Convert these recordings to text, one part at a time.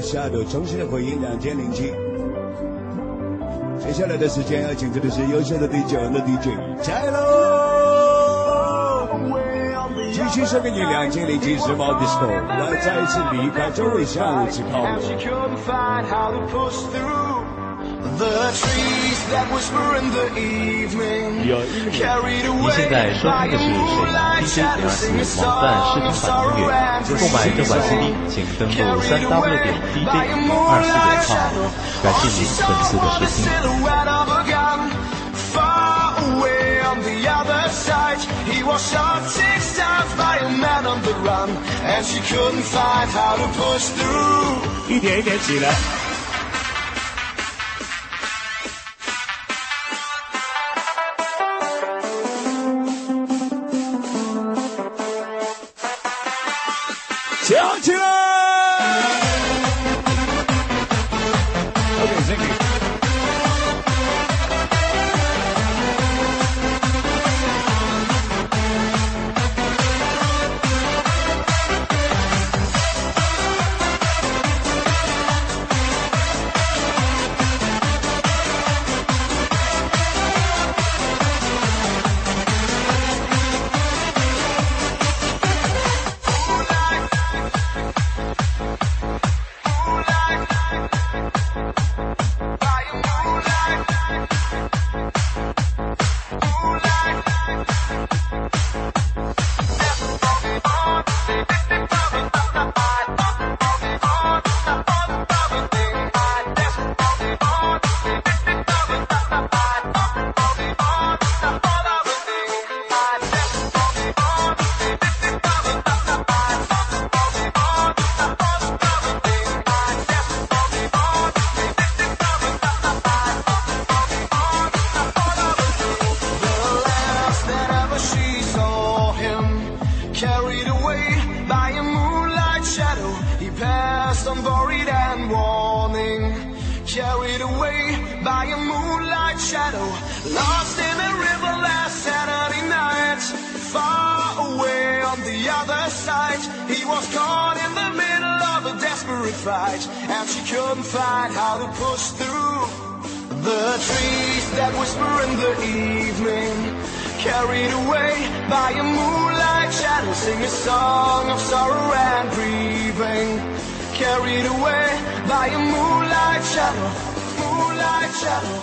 下头》重新的回应两千零七。接下来的时间要请出的是优秀的 DJ 的 DJ 加油！继续送给你两千零七时髦 disco，来再一次离开周围下午之靠我。The trees that whisper in the evening 有一米 carried 您 away 现在收 by 听的 a 是沈阳 moonlight DJ 点 shadow 二四 sing a 网站视 song 频 of 版 sorrow 音乐 and。购买正版 CD，请登录三 w 点 DJ 二四点 com。感谢您本次的收听。 silhouette of a gun far away shadow, moonlight shadow,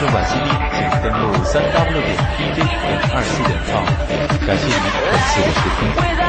正版 cd 请登录三 w 点 dj 零二四点 com 感谢您本次的收听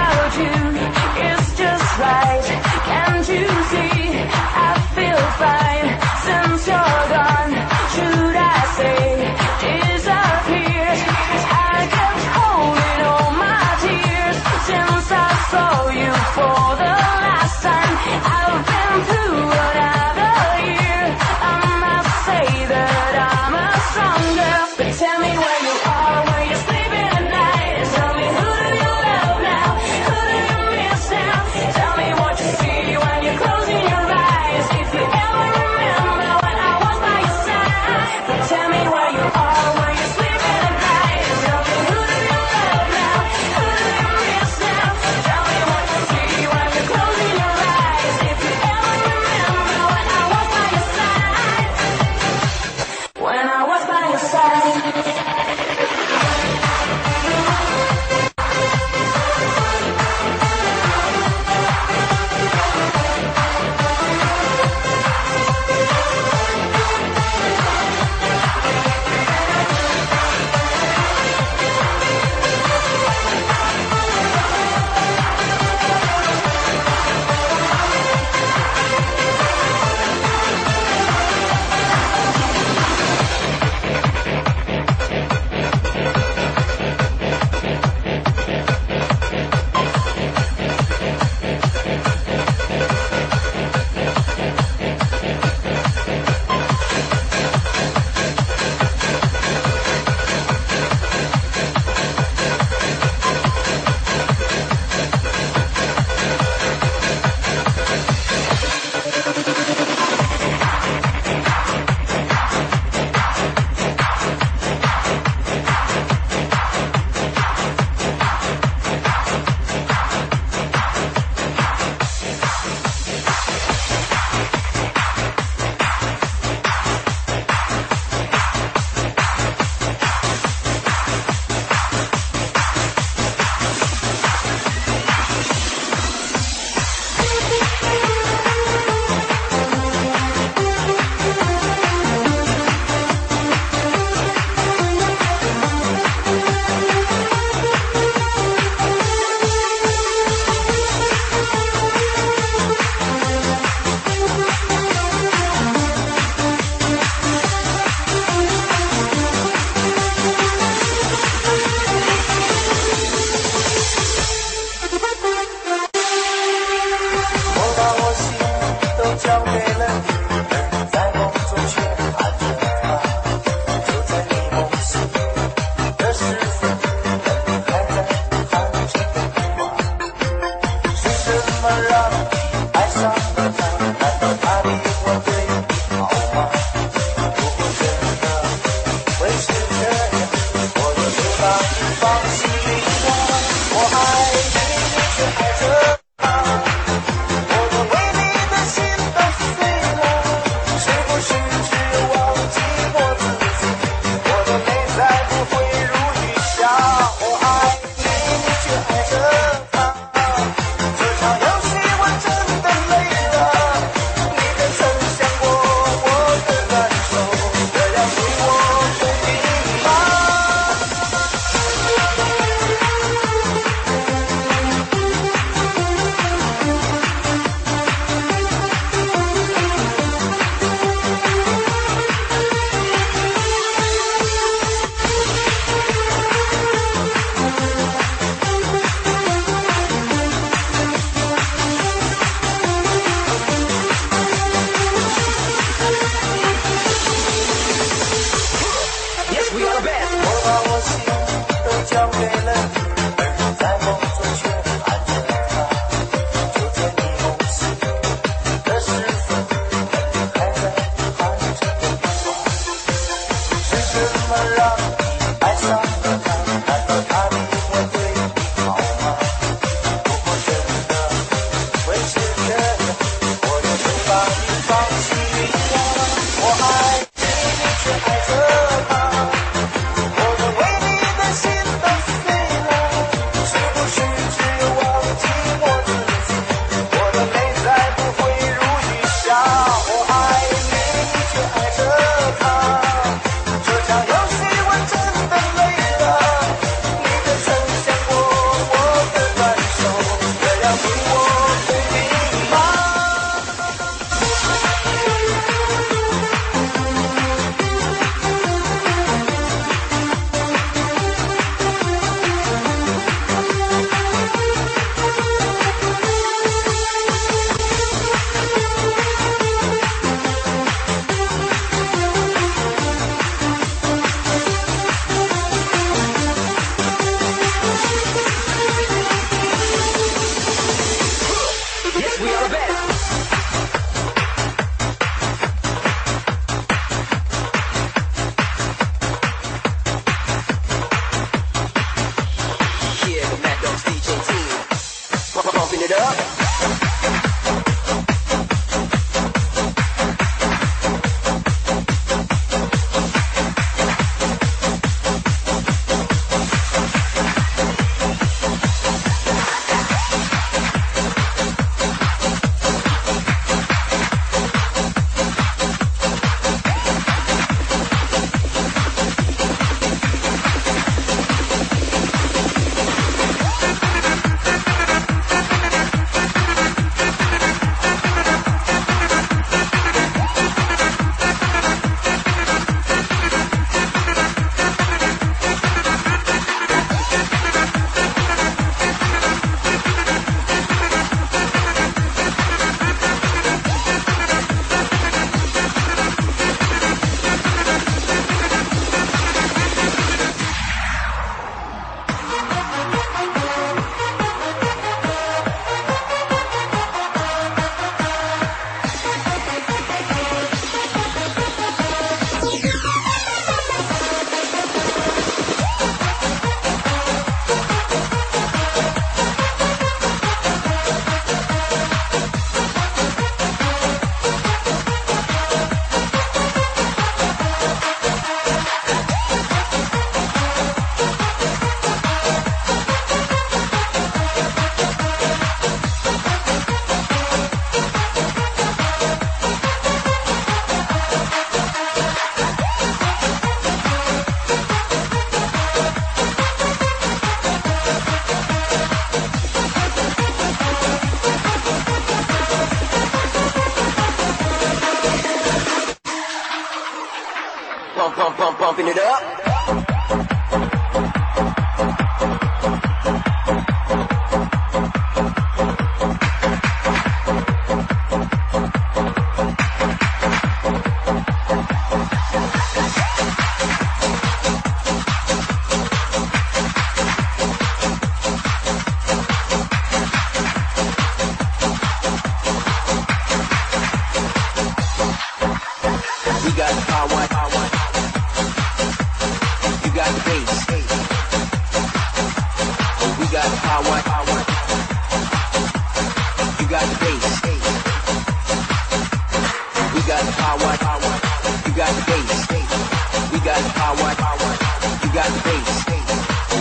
got the bass.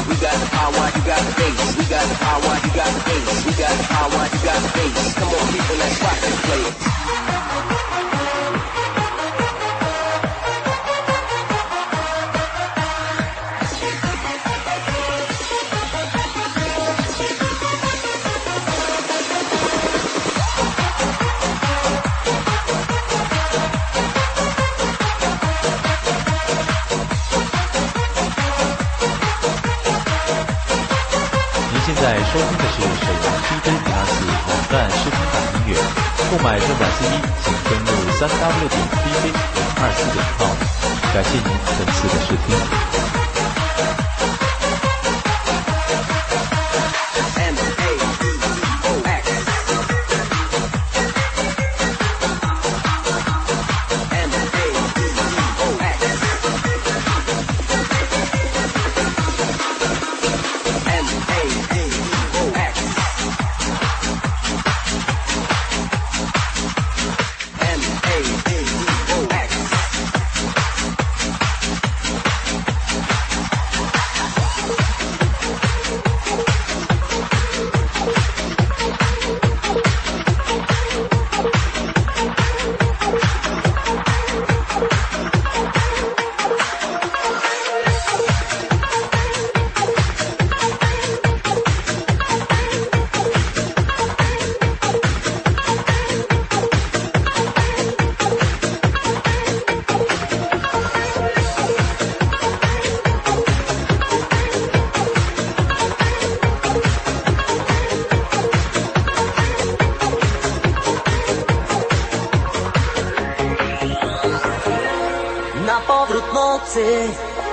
We got the power, you got the bass. We got the power, you got the bass. We got the power, you got the bass. Come on, people, let's rock and play it. 购买正版 cd 请登录三 w 点 dj 二四点 com 感谢您本次的试听。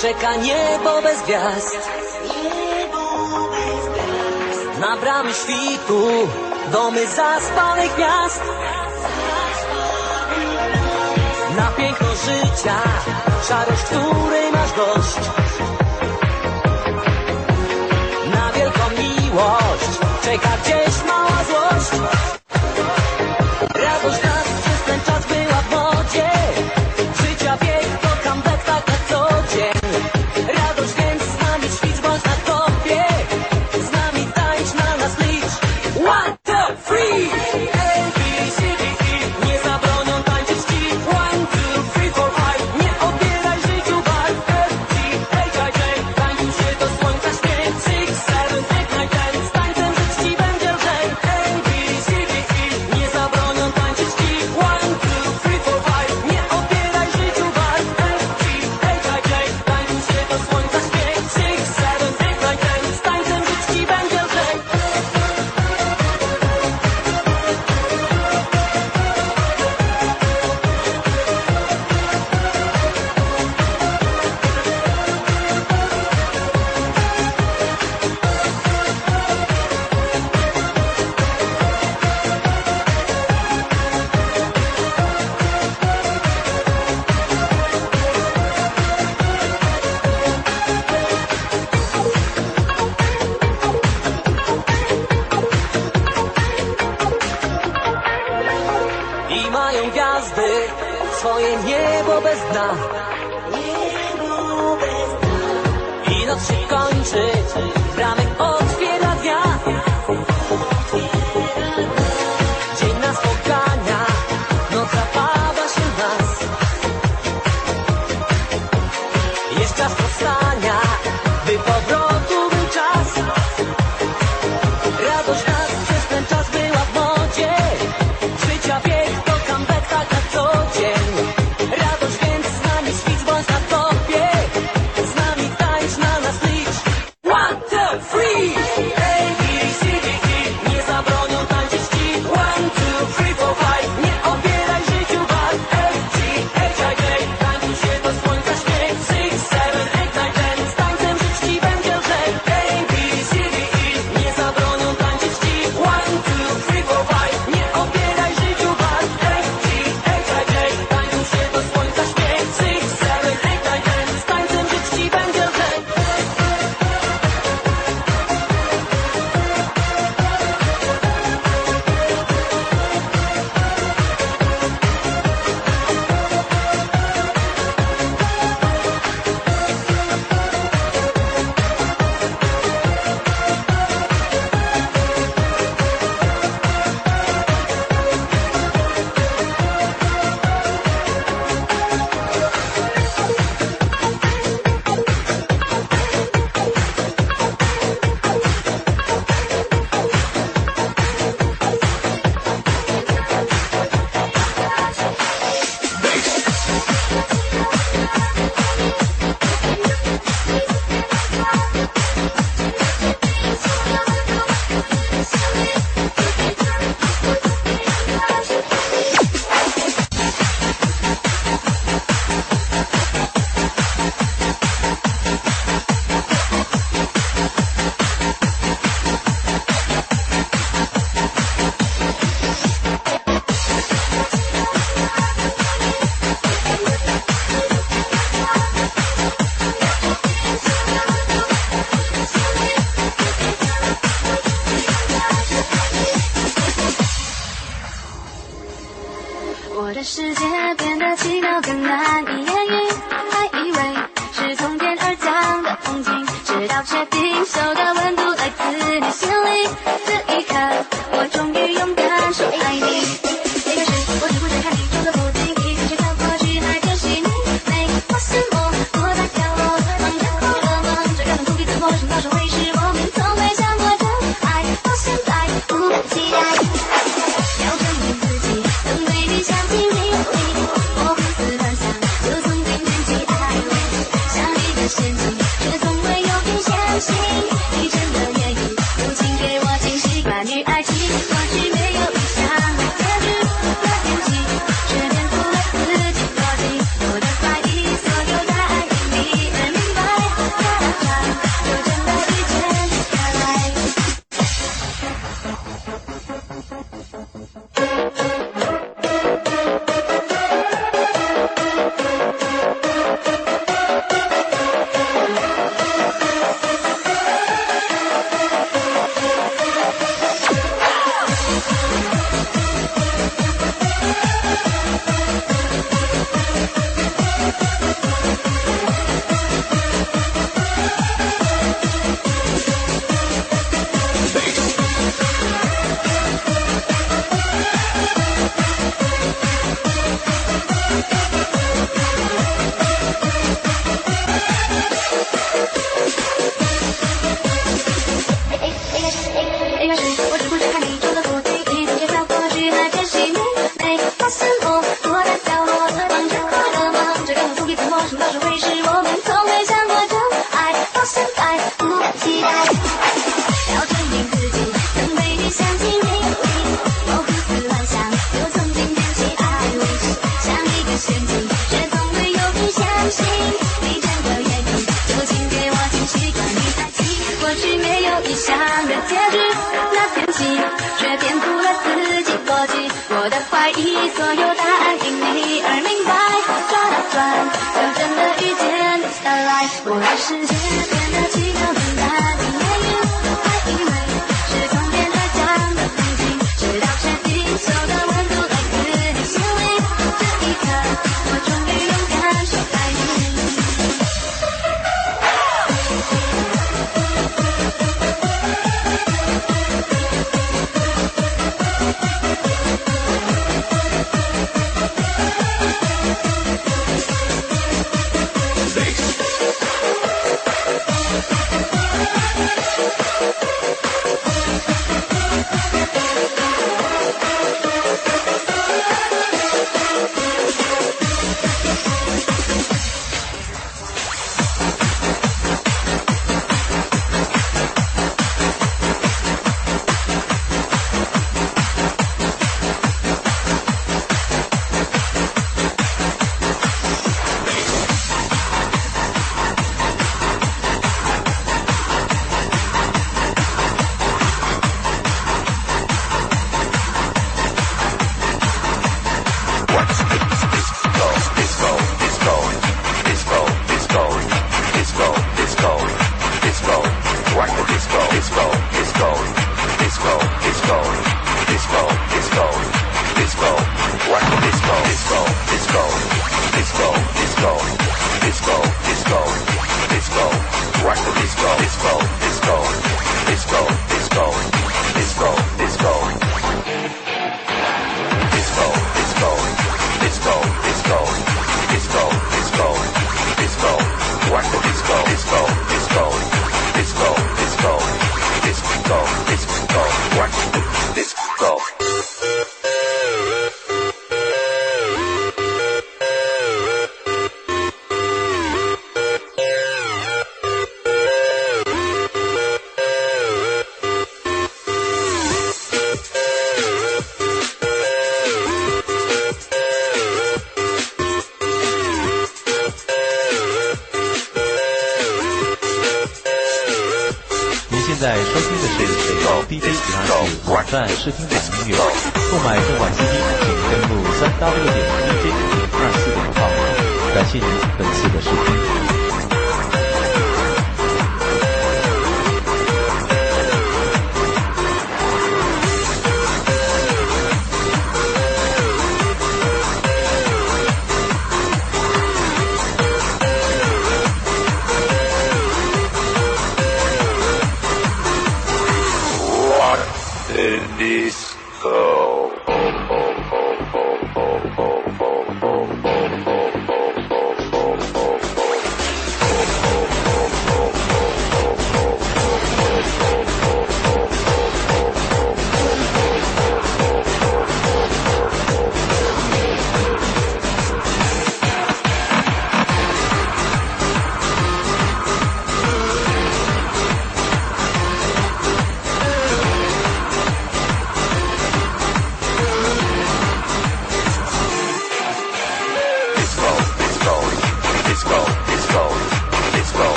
czeka niebo bez gwiazd. Na bramy świtu, domy zaspanych miast. Na piękno życia, szarość, której masz dość. Na wielką miłość, czeka gdzieś mało.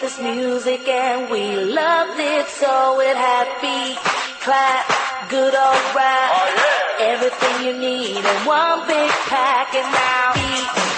This music and we loved it so it had beat, clap, good old rap, oh, everything you need in one big pack and now beat,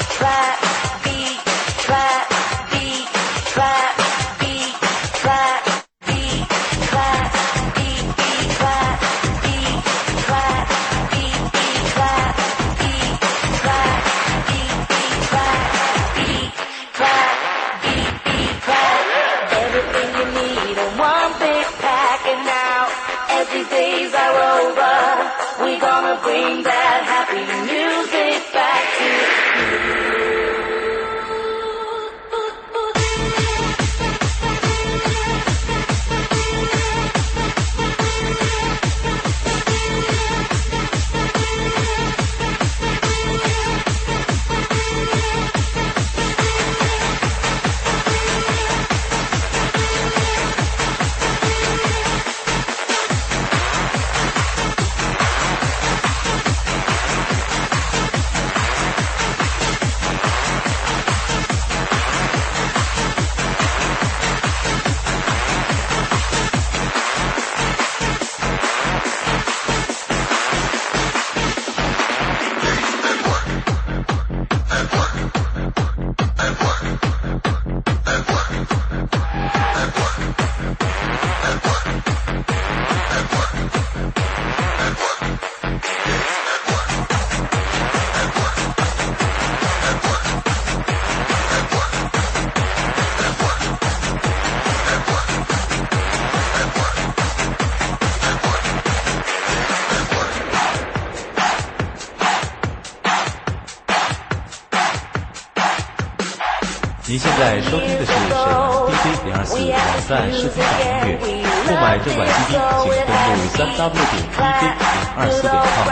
您现在收听的是沈阳 DJ 零二四网站视频版音乐，购买正版 CD 请登录三 W 点 DJ 零二四点 com。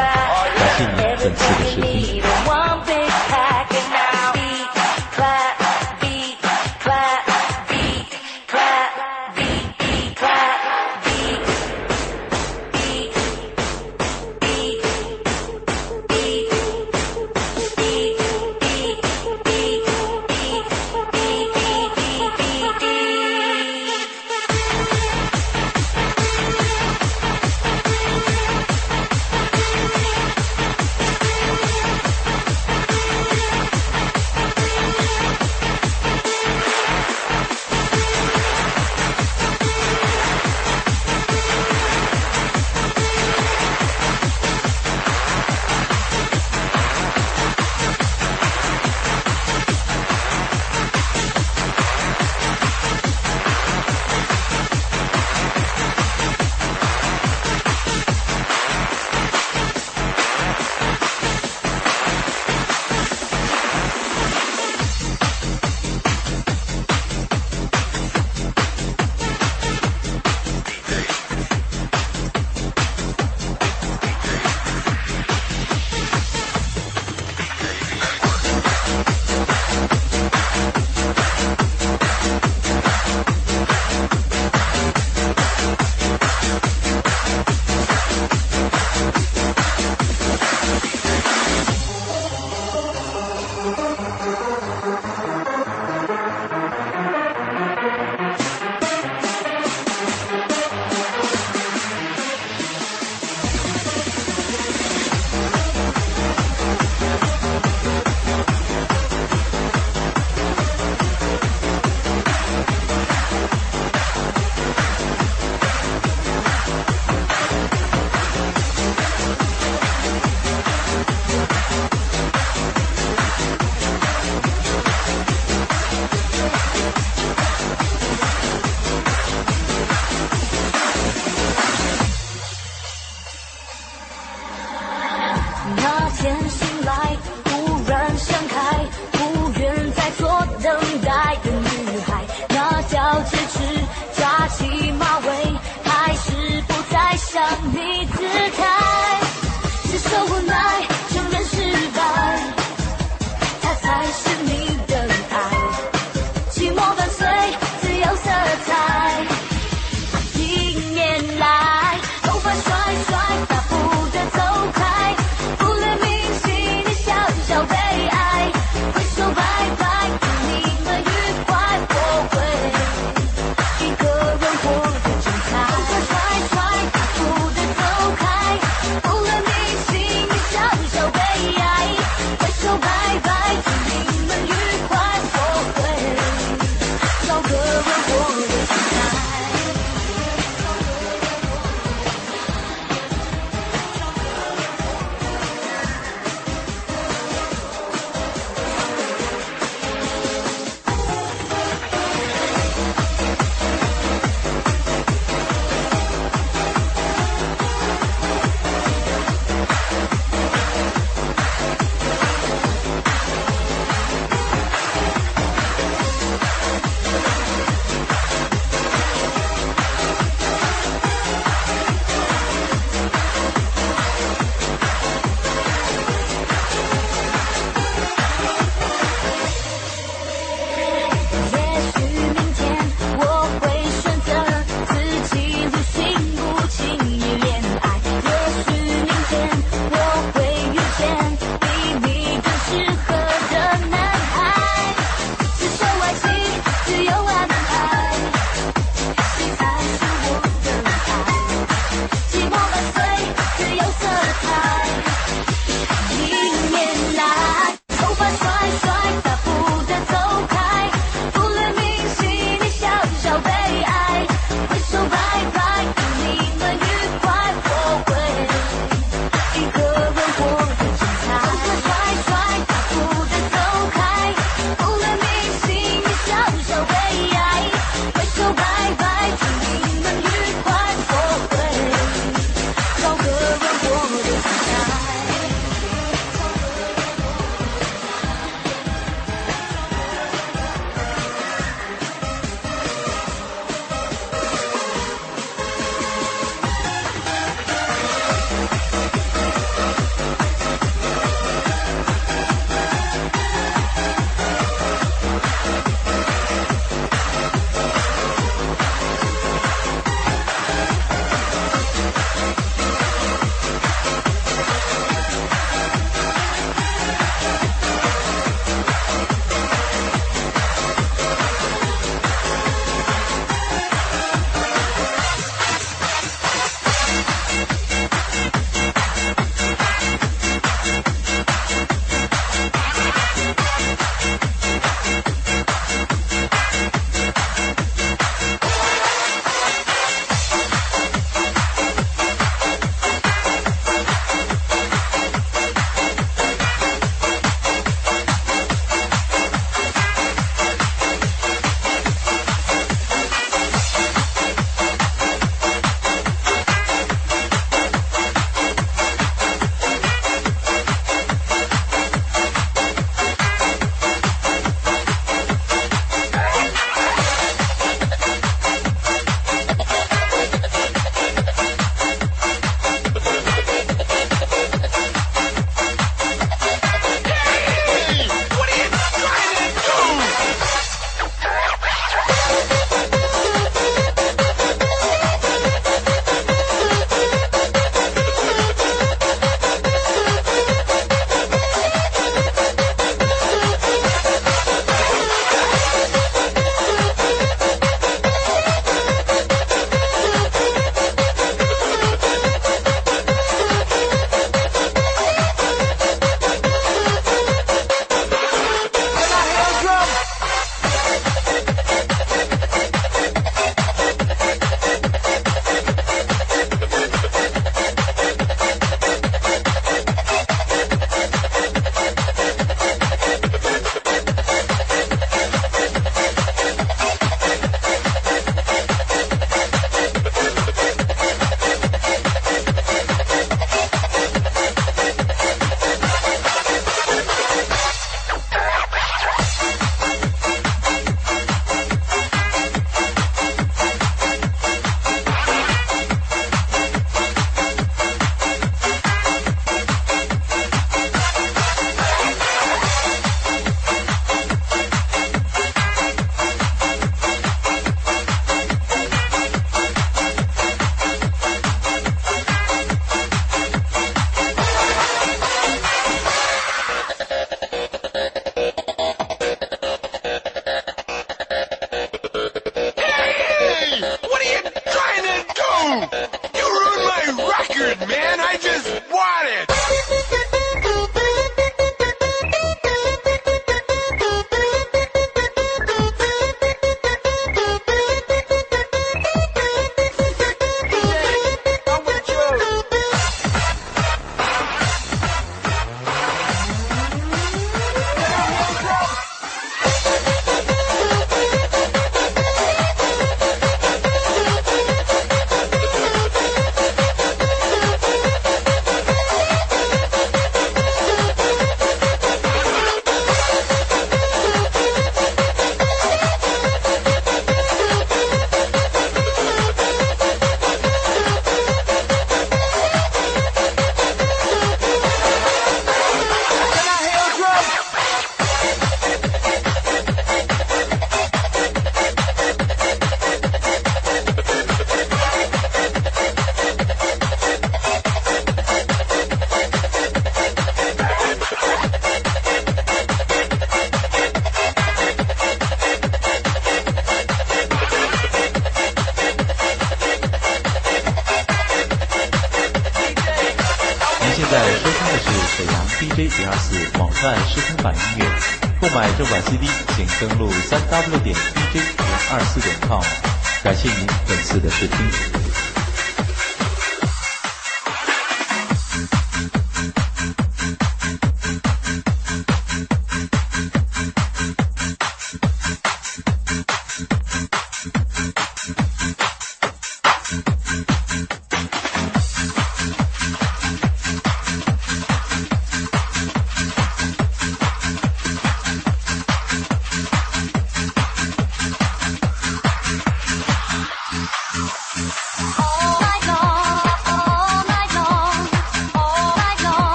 感谢您本次的收听。